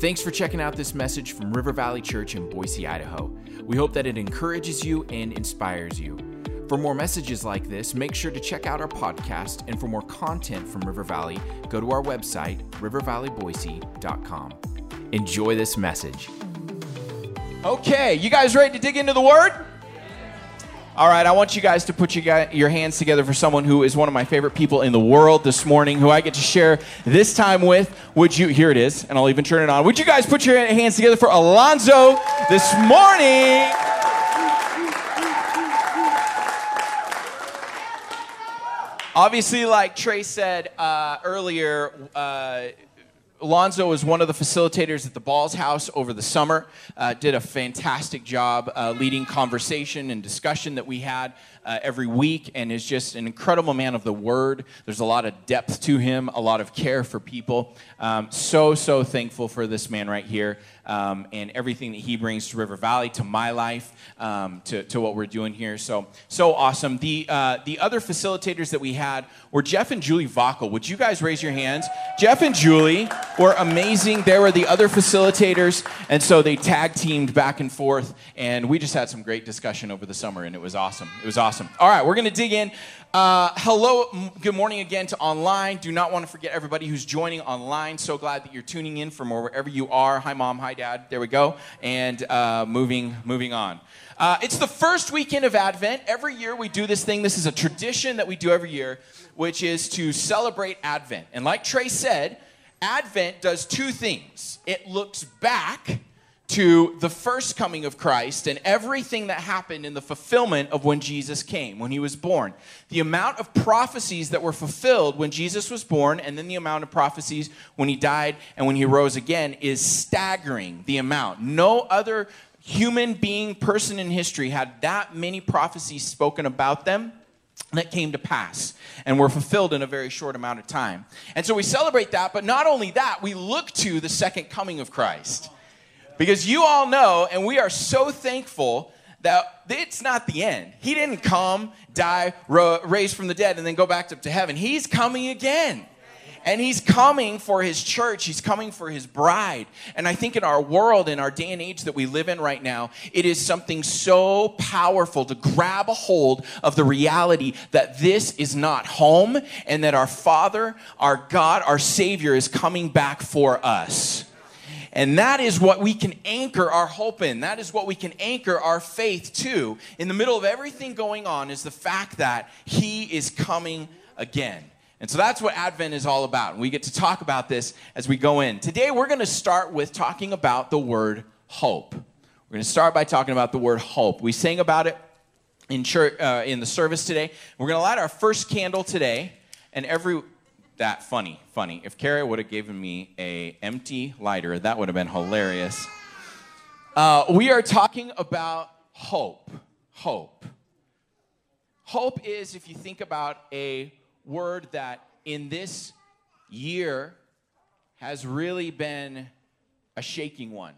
Thanks for checking out this message from River Valley Church in Boise, Idaho. We hope that it encourages you and inspires you. For more messages like this, make sure to check out our podcast, and for more content from River Valley, go to our website, rivervalleyboise.com. Enjoy this message. Okay, you guys ready to dig into the Word? All right, I want you guys to put your hands together for someone who is one of my favorite people in the world this morning, who I get to share this time with. Would you, here it is, and I'll even turn it on. Would you guys put your hands together for Alonzo this morning? Obviously, like Trey said uh, earlier, uh, Alonzo was one of the facilitators at the Balls House over the summer. Uh, did a fantastic job uh, leading conversation and discussion that we had uh, every week, and is just an incredible man of the word. There's a lot of depth to him, a lot of care for people. Um, so so thankful for this man right here um, and everything that he brings to River Valley, to my life, um, to, to what we're doing here. So, so awesome. The, uh, the other facilitators that we had were Jeff and Julie Vockel. Would you guys raise your hands? Jeff and Julie were amazing. They were the other facilitators, and so they tag teamed back and forth, and we just had some great discussion over the summer, and it was awesome. It was awesome. All right, we're going to dig in. Uh, hello, good morning again to online. Do not want to forget everybody who's joining online. So glad that you're tuning in from wherever you are. Hi, mom. Hi, dad. There we go. And uh, moving, moving on. Uh, it's the first weekend of Advent. Every year we do this thing. This is a tradition that we do every year, which is to celebrate Advent. And like Trey said, Advent does two things. It looks back to the first coming of Christ and everything that happened in the fulfillment of when Jesus came, when he was born. The amount of prophecies that were fulfilled when Jesus was born, and then the amount of prophecies when he died and when he rose again, is staggering the amount. No other human being, person in history had that many prophecies spoken about them that came to pass and were fulfilled in a very short amount of time. And so we celebrate that, but not only that, we look to the second coming of Christ. Because you all know, and we are so thankful that it's not the end. He didn't come, die, ro- raise from the dead, and then go back up to heaven. He's coming again. And he's coming for his church. He's coming for his bride. And I think in our world, in our day and age that we live in right now, it is something so powerful to grab a hold of the reality that this is not home and that our Father, our God, our Savior is coming back for us. And that is what we can anchor our hope in. That is what we can anchor our faith to. In the middle of everything going on is the fact that He is coming again. And so that's what Advent is all about. And we get to talk about this as we go in. Today, we're going to start with talking about the word hope. We're going to start by talking about the word hope. We sang about it in church uh, in the service today. We're going to light our first candle today, and every that funny, funny. If Kara would have given me a empty lighter, that would have been hilarious. Uh, we are talking about hope. Hope. Hope is, if you think about a word that in this year has really been a shaking one.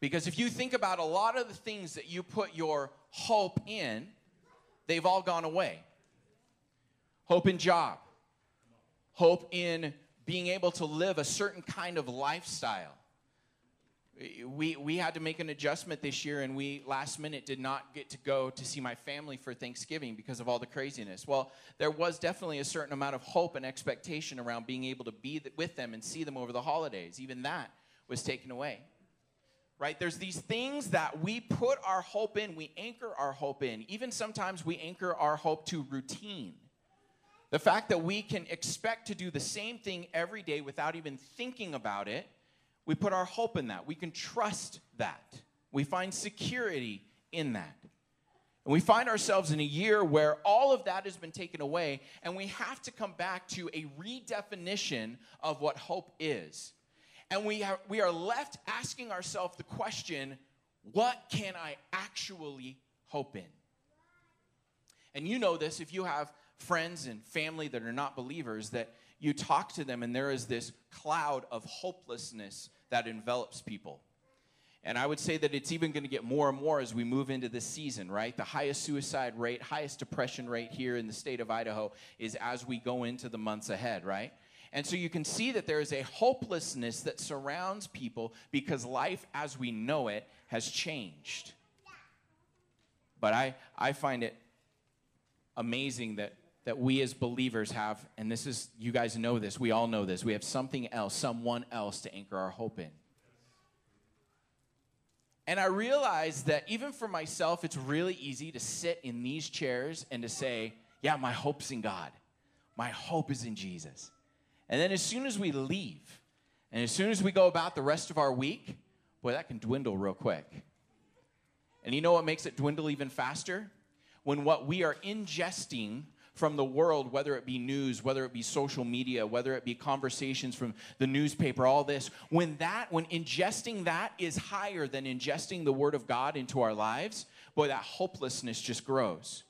Because if you think about a lot of the things that you put your hope in, they've all gone away. Hope in job, hope in being able to live a certain kind of lifestyle. We, we had to make an adjustment this year, and we last minute did not get to go to see my family for Thanksgiving because of all the craziness. Well, there was definitely a certain amount of hope and expectation around being able to be with them and see them over the holidays. Even that was taken away. Right? There's these things that we put our hope in, we anchor our hope in. Even sometimes we anchor our hope to routine the fact that we can expect to do the same thing every day without even thinking about it, we put our hope in that. We can trust that. We find security in that. And we find ourselves in a year where all of that has been taken away, and we have to come back to a redefinition of what hope is. And we we are left asking ourselves the question what can I actually hope in? And you know this if you have friends and family that are not believers that you talk to them and there is this cloud of hopelessness that envelops people. And I would say that it's even going to get more and more as we move into this season, right? The highest suicide rate, highest depression rate here in the state of Idaho is as we go into the months ahead, right? And so you can see that there is a hopelessness that surrounds people because life as we know it has changed. But I, I find it amazing that, that we as believers have, and this is, you guys know this, we all know this, we have something else, someone else to anchor our hope in. And I realized that even for myself, it's really easy to sit in these chairs and to say, Yeah, my hope's in God. My hope is in Jesus. And then as soon as we leave, and as soon as we go about the rest of our week, boy, that can dwindle real quick. And you know what makes it dwindle even faster? When what we are ingesting from the world, whether it be news, whether it be social media, whether it be conversations from the newspaper, all this, when that, when ingesting that is higher than ingesting the Word of God into our lives, boy, that hopelessness just grows.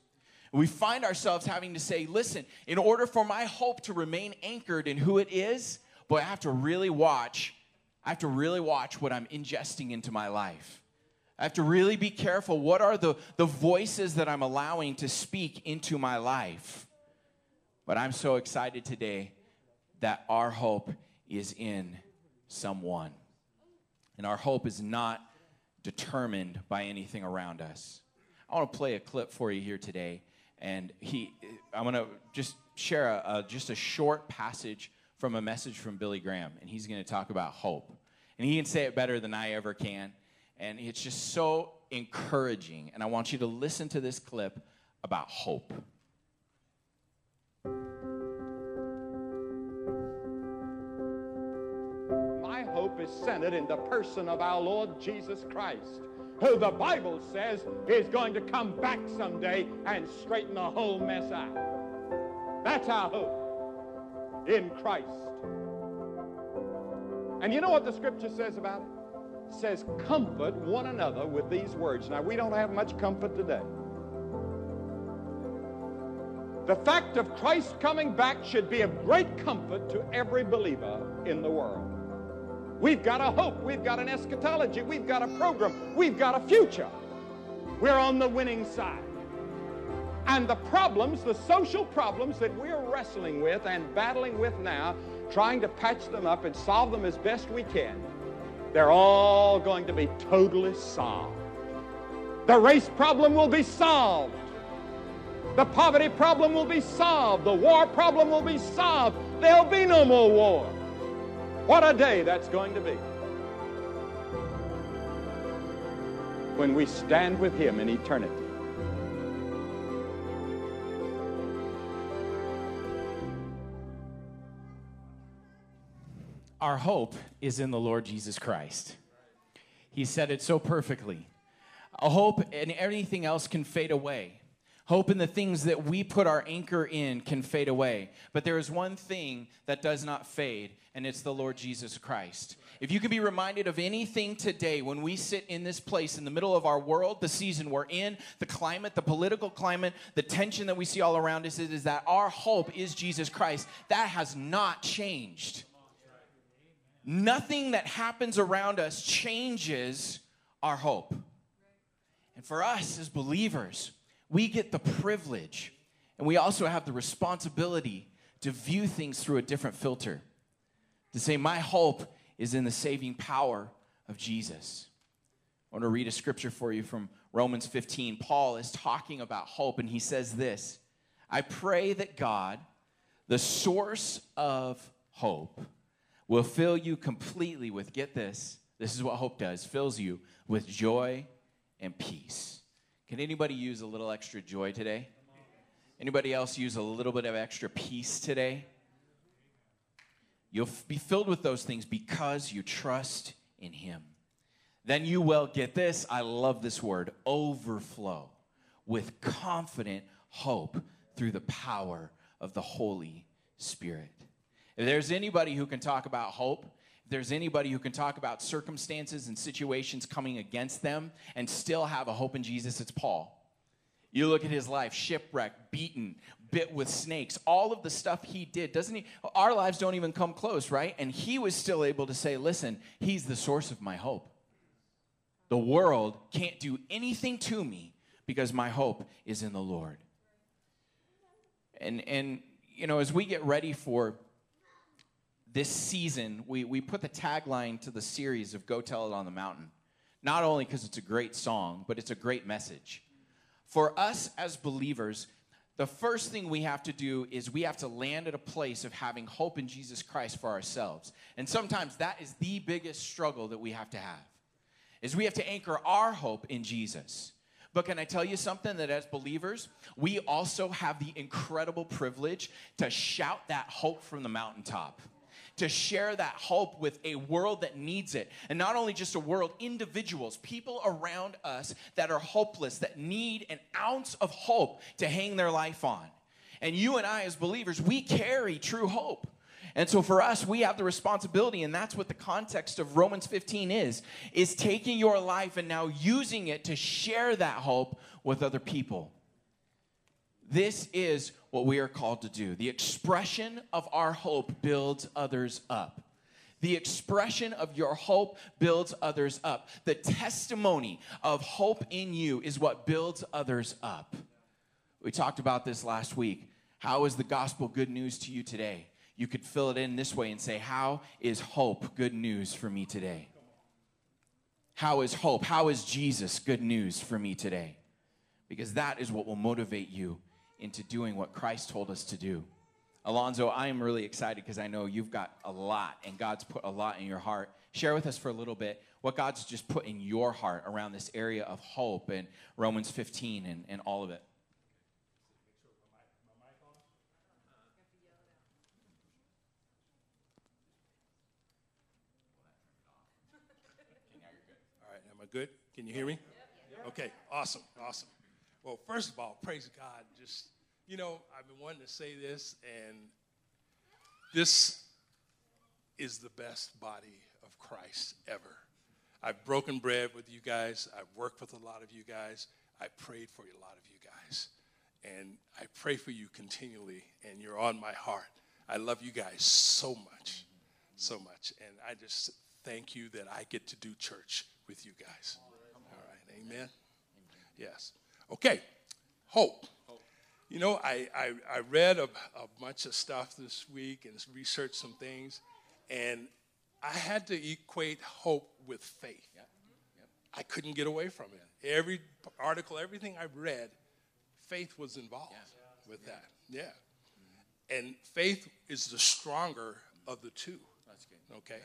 We find ourselves having to say, listen, in order for my hope to remain anchored in who it is, boy, I have to really watch. I have to really watch what I'm ingesting into my life. I have to really be careful. What are the, the voices that I'm allowing to speak into my life? But I'm so excited today that our hope is in someone. And our hope is not determined by anything around us. I want to play a clip for you here today and he i'm going to just share a, a, just a short passage from a message from billy graham and he's going to talk about hope and he can say it better than i ever can and it's just so encouraging and i want you to listen to this clip about hope my hope is centered in the person of our lord jesus christ who the Bible says is going to come back someday and straighten the whole mess out. That's our hope in Christ. And you know what the scripture says about it? Says, comfort one another with these words. Now, we don't have much comfort today. The fact of Christ coming back should be of great comfort to every believer in the world. We've got a hope. We've got an eschatology. We've got a program. We've got a future. We're on the winning side. And the problems, the social problems that we're wrestling with and battling with now, trying to patch them up and solve them as best we can, they're all going to be totally solved. The race problem will be solved. The poverty problem will be solved. The war problem will be solved. There'll be no more war. What a day that's going to be. When we stand with Him in eternity. Our hope is in the Lord Jesus Christ. He said it so perfectly. A hope and everything else can fade away. Hope in the things that we put our anchor in can fade away. But there is one thing that does not fade, and it's the Lord Jesus Christ. If you can be reminded of anything today when we sit in this place in the middle of our world, the season we're in, the climate, the political climate, the tension that we see all around us, it is that our hope is Jesus Christ. That has not changed. Nothing that happens around us changes our hope. And for us as believers, we get the privilege and we also have the responsibility to view things through a different filter. To say, my hope is in the saving power of Jesus. I want to read a scripture for you from Romans 15. Paul is talking about hope, and he says this I pray that God, the source of hope, will fill you completely with, get this, this is what hope does, fills you with joy and peace can anybody use a little extra joy today? Anybody else use a little bit of extra peace today? You'll be filled with those things because you trust in Him. Then you will get this. I love this word overflow with confident hope through the power of the Holy Spirit. If there's anybody who can talk about hope, if there's anybody who can talk about circumstances and situations coming against them and still have a hope in Jesus, it's Paul. You look at his life shipwrecked, beaten, bit with snakes, all of the stuff he did. Doesn't he? Our lives don't even come close, right? And he was still able to say, listen, he's the source of my hope. The world can't do anything to me because my hope is in the Lord. And, and you know, as we get ready for this season, we, we put the tagline to the series of Go Tell It on the Mountain. Not only because it's a great song, but it's a great message. For us as believers, the first thing we have to do is we have to land at a place of having hope in Jesus Christ for ourselves. And sometimes that is the biggest struggle that we have to have. Is we have to anchor our hope in Jesus. But can I tell you something that as believers, we also have the incredible privilege to shout that hope from the mountaintop to share that hope with a world that needs it. And not only just a world, individuals, people around us that are hopeless, that need an ounce of hope to hang their life on. And you and I, as believers, we carry true hope. And so for us, we have the responsibility, and that's what the context of Romans 15 is, is taking your life and now using it to share that hope with other people. This is what we are called to do. The expression of our hope builds others up. The expression of your hope builds others up. The testimony of hope in you is what builds others up. We talked about this last week. How is the gospel good news to you today? You could fill it in this way and say, How is hope good news for me today? How is hope? How is Jesus good news for me today? Because that is what will motivate you into doing what Christ told us to do. Alonzo, I am really excited because I know you've got a lot and God's put a lot in your heart. Share with us for a little bit what God's just put in your heart around this area of hope and Romans 15 and, and all of it. All right, am I good? Can you hear me? Okay, awesome, awesome. Well, first of all, praise God. Just, you know, I've been wanting to say this, and this is the best body of Christ ever. I've broken bread with you guys. I've worked with a lot of you guys. I prayed for a lot of you guys. And I pray for you continually, and you're on my heart. I love you guys so much, so much. And I just thank you that I get to do church with you guys. All right, amen? Yes. Okay, hope. You know, I, I, I read a, a, bunch of stuff this week and researched some things, and I had to equate hope with faith. Yep. I couldn't get away from it. Every article, everything I read, faith was involved yeah. with yeah. that. Yeah. Mm-hmm. And faith is the stronger of the two. That's good. Okay.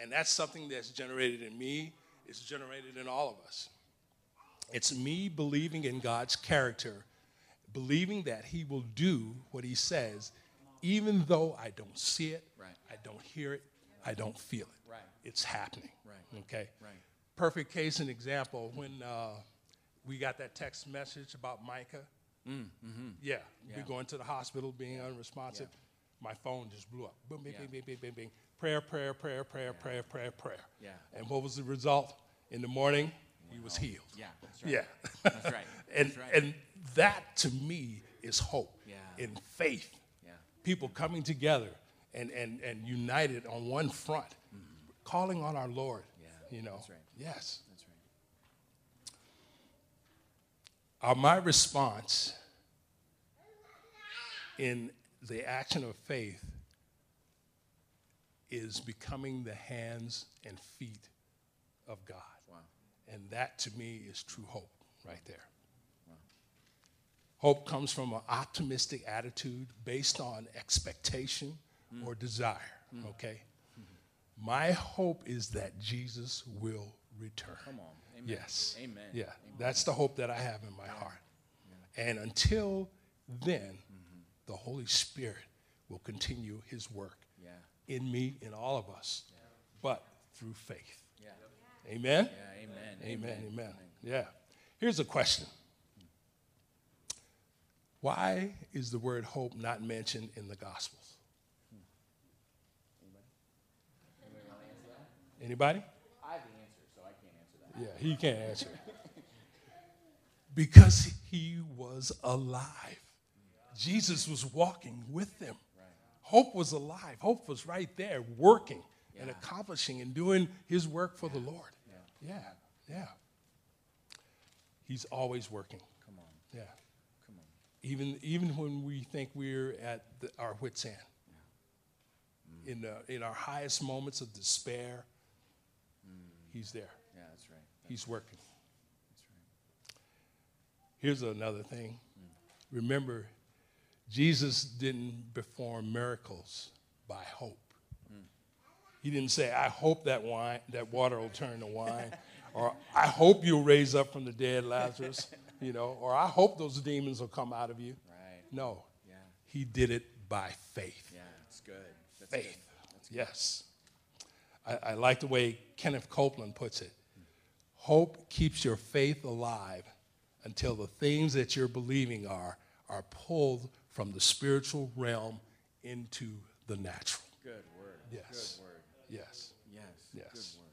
And that's something that's generated in me, it's generated in all of us. It's me believing in God's character, believing that He will do what He says, even though I don't see it, right. I don't hear it, I don't feel it. Right. It's happening. Right. Okay. Right. Perfect case and example when uh, we got that text message about Micah. Mm, mm-hmm. Yeah, yeah, we going to the hospital, being unresponsive. Yeah. My phone just blew up. Boom, bing, bing, bing, bing, bing, bing. Prayer, prayer, prayer, prayer, prayer, prayer, prayer. Yeah. And what was the result? In the morning, he was healed. Yeah, that's right. Yeah. That's right. and, that's right. and that to me is hope yeah. in faith. Yeah. People coming together and, and, and united on one front, mm-hmm. calling on our Lord. Yeah. You know. That's right. Yes. That's right. Uh, my response in the action of faith is becoming the hands and feet of God. And that to me is true hope right there. Wow. Hope comes from an optimistic attitude based on expectation mm. or desire, mm. okay? Mm-hmm. My hope is that Jesus will return. Come on. Amen. Yes. Amen. Yeah. Amen. That's the hope that I have in my yeah. heart. Yeah. And until then, mm-hmm. the Holy Spirit will continue his work yeah. in me, in all of us, but through faith. Amen? Yeah, amen. Amen, amen. Yeah. Here's a question Why is the word hope not mentioned in the Gospels? Anybody? I have the answer, so I can't answer that. Yeah, he can't answer. because he was alive. Jesus was walking with them. Hope was alive. Hope was right there, working yeah. and accomplishing and doing his work for the Lord. Yeah, yeah. He's always working. Come on. Yeah. Come on. Even, even when we think we're at the, our wit's end. Mm. in, the, in our highest moments of despair, mm. He's there. Yeah, that's right. He's working. That's right. Here's another thing. Mm. Remember, Jesus didn't perform miracles by hope. He didn't say, I hope that wine, that water will turn to wine, or I hope you'll raise up from the dead, Lazarus, you know, or I hope those demons will come out of you. Right. No. Yeah. He did it by faith. Yeah, it's good. That's Faith. Yes. I, I like the way Kenneth Copeland puts it. Hope keeps your faith alive until the things that you're believing are are pulled from the spiritual realm into the natural. Good word. Yes. Good word. Yes. Yes. Yes. Good word.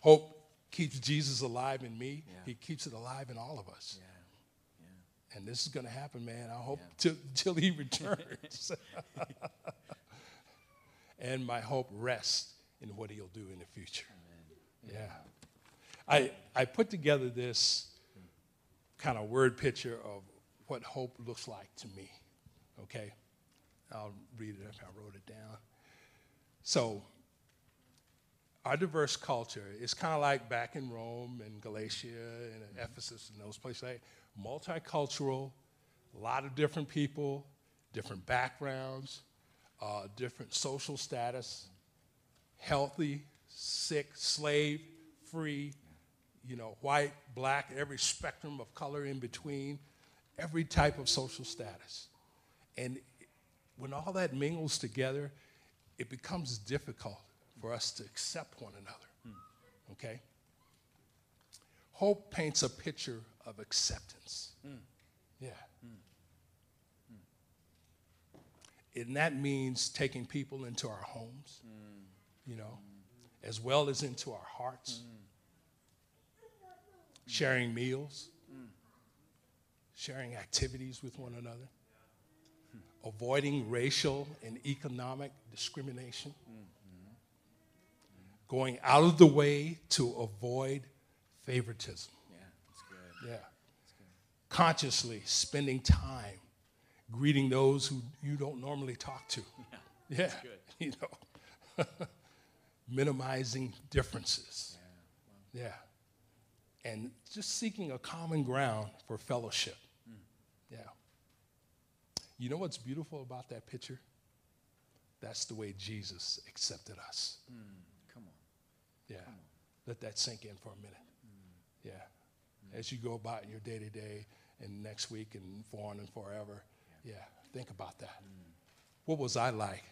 Hope keeps Jesus alive in me. Yeah. He keeps it alive in all of us. Yeah. Yeah. And this is going to happen, man. I hope till, till he returns. and my hope rests in what he'll do in the future. Yeah. I, I put together this kind of word picture of what hope looks like to me. Okay? I'll read it if I wrote it down. So, our diverse culture. Is kind of like back in Rome and Galatia and Ephesus and those places, like multicultural, a lot of different people, different backgrounds, uh, different social status, healthy, sick, slave, free, you know, white, black, every spectrum of color in between, every type of social status. And when all that mingles together, it becomes difficult for us to accept one another. Okay? Hope paints a picture of acceptance. Hmm. Yeah. Hmm. Hmm. And that means taking people into our homes, you know, as well as into our hearts, sharing meals, sharing activities with one another, avoiding racial and economic discrimination, going out of the way to avoid favoritism. Yeah, that's good. Yeah. Consciously spending time greeting those who you don't normally talk to. Yeah. yeah. You know, minimizing differences. Yeah. And just seeking a common ground for fellowship. Hmm. Yeah. You know what's beautiful about that picture? That's the way Jesus accepted us. On. Yeah. Let that sink in for a minute. Mm. Yeah. Mm. As you go about your day to day and next week and for on and forever. Yeah. Think about that. Mm. What was I like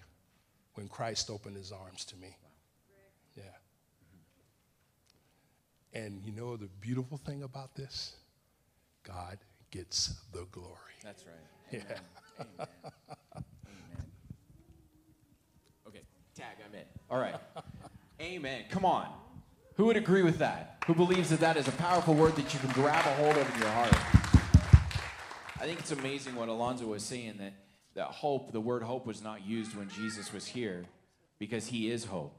when Christ opened his arms to me? Yeah. Mm-hmm. And you know the beautiful thing about this? God gets the glory. That's right. Yeah. Amen. Amen. Okay, tag, I'm in. All right. Amen. Come on. Who would agree with that? Who believes that that is a powerful word that you can grab a hold of in your heart? I think it's amazing what Alonzo was saying that, that hope, the word hope, was not used when Jesus was here because he is hope.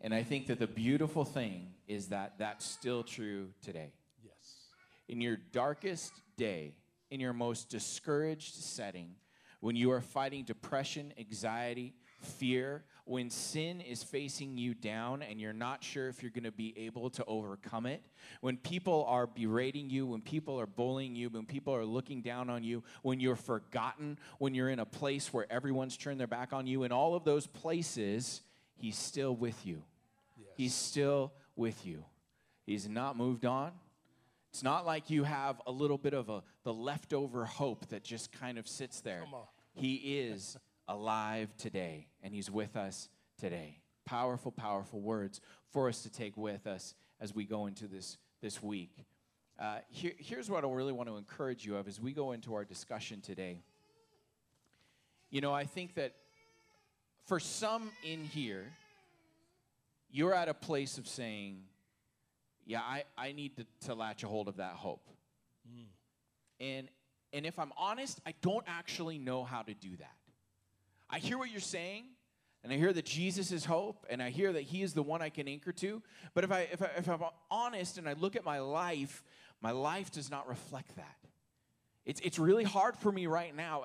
And I think that the beautiful thing is that that's still true today Yes. in your darkest day, in your most discouraged setting, when you are fighting depression, anxiety, fear, when sin is facing you down and you're not sure if you're going to be able to overcome it, when people are berating you, when people are bullying you, when people are looking down on you, when you're forgotten, when you're in a place where everyone's turned their back on you, in all of those places, He's still with you. He's still with you. He's not moved on. It's not like you have a little bit of a the leftover hope that just kind of sits there. He is alive today and he's with us today. Powerful, powerful words for us to take with us as we go into this this week. Uh, here, here's what I really want to encourage you of as we go into our discussion today. You know, I think that for some in here, you're at a place of saying, yeah, I, I need to, to latch a hold of that hope. And, and if I'm honest, I don't actually know how to do that. I hear what you're saying, and I hear that Jesus is hope, and I hear that He is the one I can anchor to. But if, I, if, I, if I'm honest and I look at my life, my life does not reflect that. It's, it's really hard for me right now.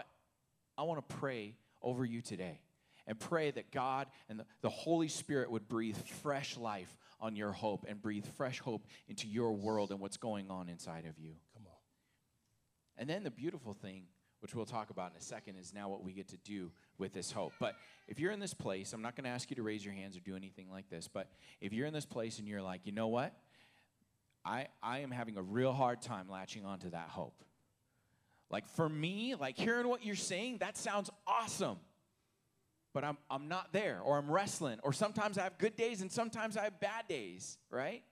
I want to pray over you today and pray that God and the, the Holy Spirit would breathe fresh life on your hope and breathe fresh hope into your world and what's going on inside of you. Come on. And then the beautiful thing, which we'll talk about in a second, is now what we get to do with this hope. But if you're in this place, I'm not going to ask you to raise your hands or do anything like this, but if you're in this place and you're like, you know what? I, I am having a real hard time latching onto that hope. Like for me, like hearing what you're saying, that sounds awesome. But I'm, I'm not there, or I'm wrestling, or sometimes I have good days and sometimes I have bad days, right?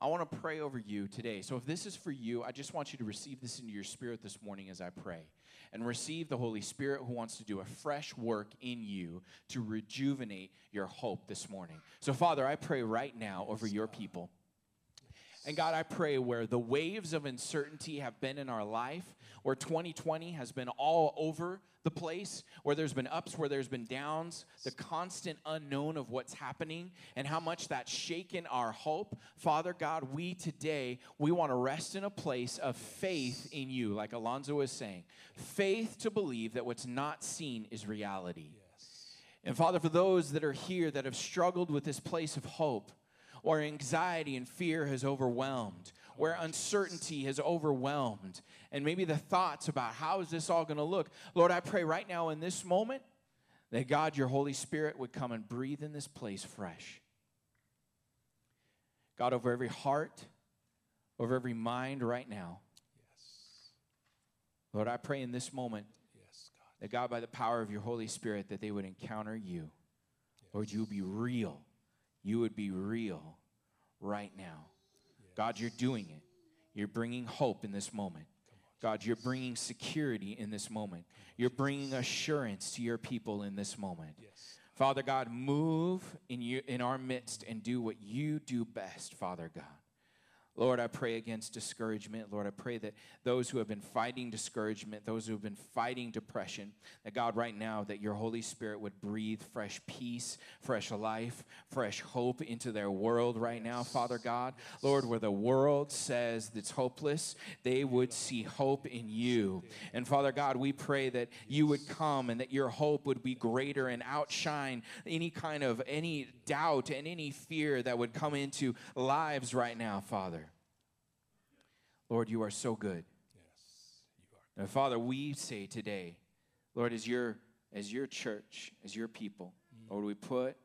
I want to pray over you today. So if this is for you, I just want you to receive this into your spirit this morning as I pray. And receive the Holy Spirit who wants to do a fresh work in you to rejuvenate your hope this morning. So, Father, I pray right now over your people. And God, I pray where the waves of uncertainty have been in our life, where 2020 has been all over the place, where there's been ups, where there's been downs, the constant unknown of what's happening and how much that's shaken our hope. Father God, we today, we want to rest in a place of faith in you, like Alonzo was saying. Faith to believe that what's not seen is reality. And Father, for those that are here that have struggled with this place of hope, or anxiety and fear has overwhelmed, where uncertainty has overwhelmed, and maybe the thoughts about how is this all going to look. Lord, I pray right now in this moment that God, your Holy Spirit, would come and breathe in this place fresh. God, over every heart, over every mind right now. Yes. Lord, I pray in this moment Yes, God. that God, by the power of your Holy Spirit, that they would encounter you. Lord, you would be real. You would be real right now. God, you're doing it. You're bringing hope in this moment. God, you're bringing security in this moment. You're bringing assurance to your people in this moment. Yes. Father God, move in you in our midst and do what you do best, Father God. Lord, I pray against discouragement. Lord, I pray that those who have been fighting discouragement, those who have been fighting depression, that God, right now, that your Holy Spirit would breathe fresh peace, fresh life, fresh hope into their world right now, Father God. Lord, where the world says it's hopeless, they would see hope in you. And Father God, we pray that you would come and that your hope would be greater and outshine any kind of any doubt and any fear that would come into lives right now, Father. Lord, you are so good. Yes. You are. And Father, we say today, Lord, as your as your church, as your people, mm. Lord, we put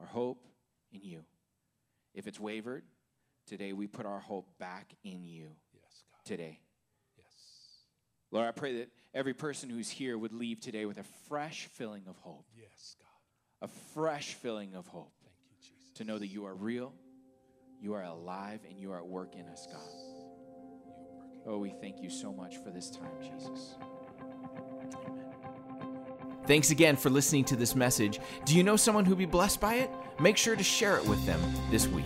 our hope in you. If it's wavered, today we put our hope back in you Yes, God. today. Yes. Lord, I pray that every person who's here would leave today with a fresh filling of hope, Yes, God. a fresh filling of hope Thank you, Jesus. to know that you are real, you are alive, and you are at work in us, God. Oh, we thank you so much for this time, Jesus. Amen. Thanks again for listening to this message. Do you know someone who'd be blessed by it? Make sure to share it with them this week.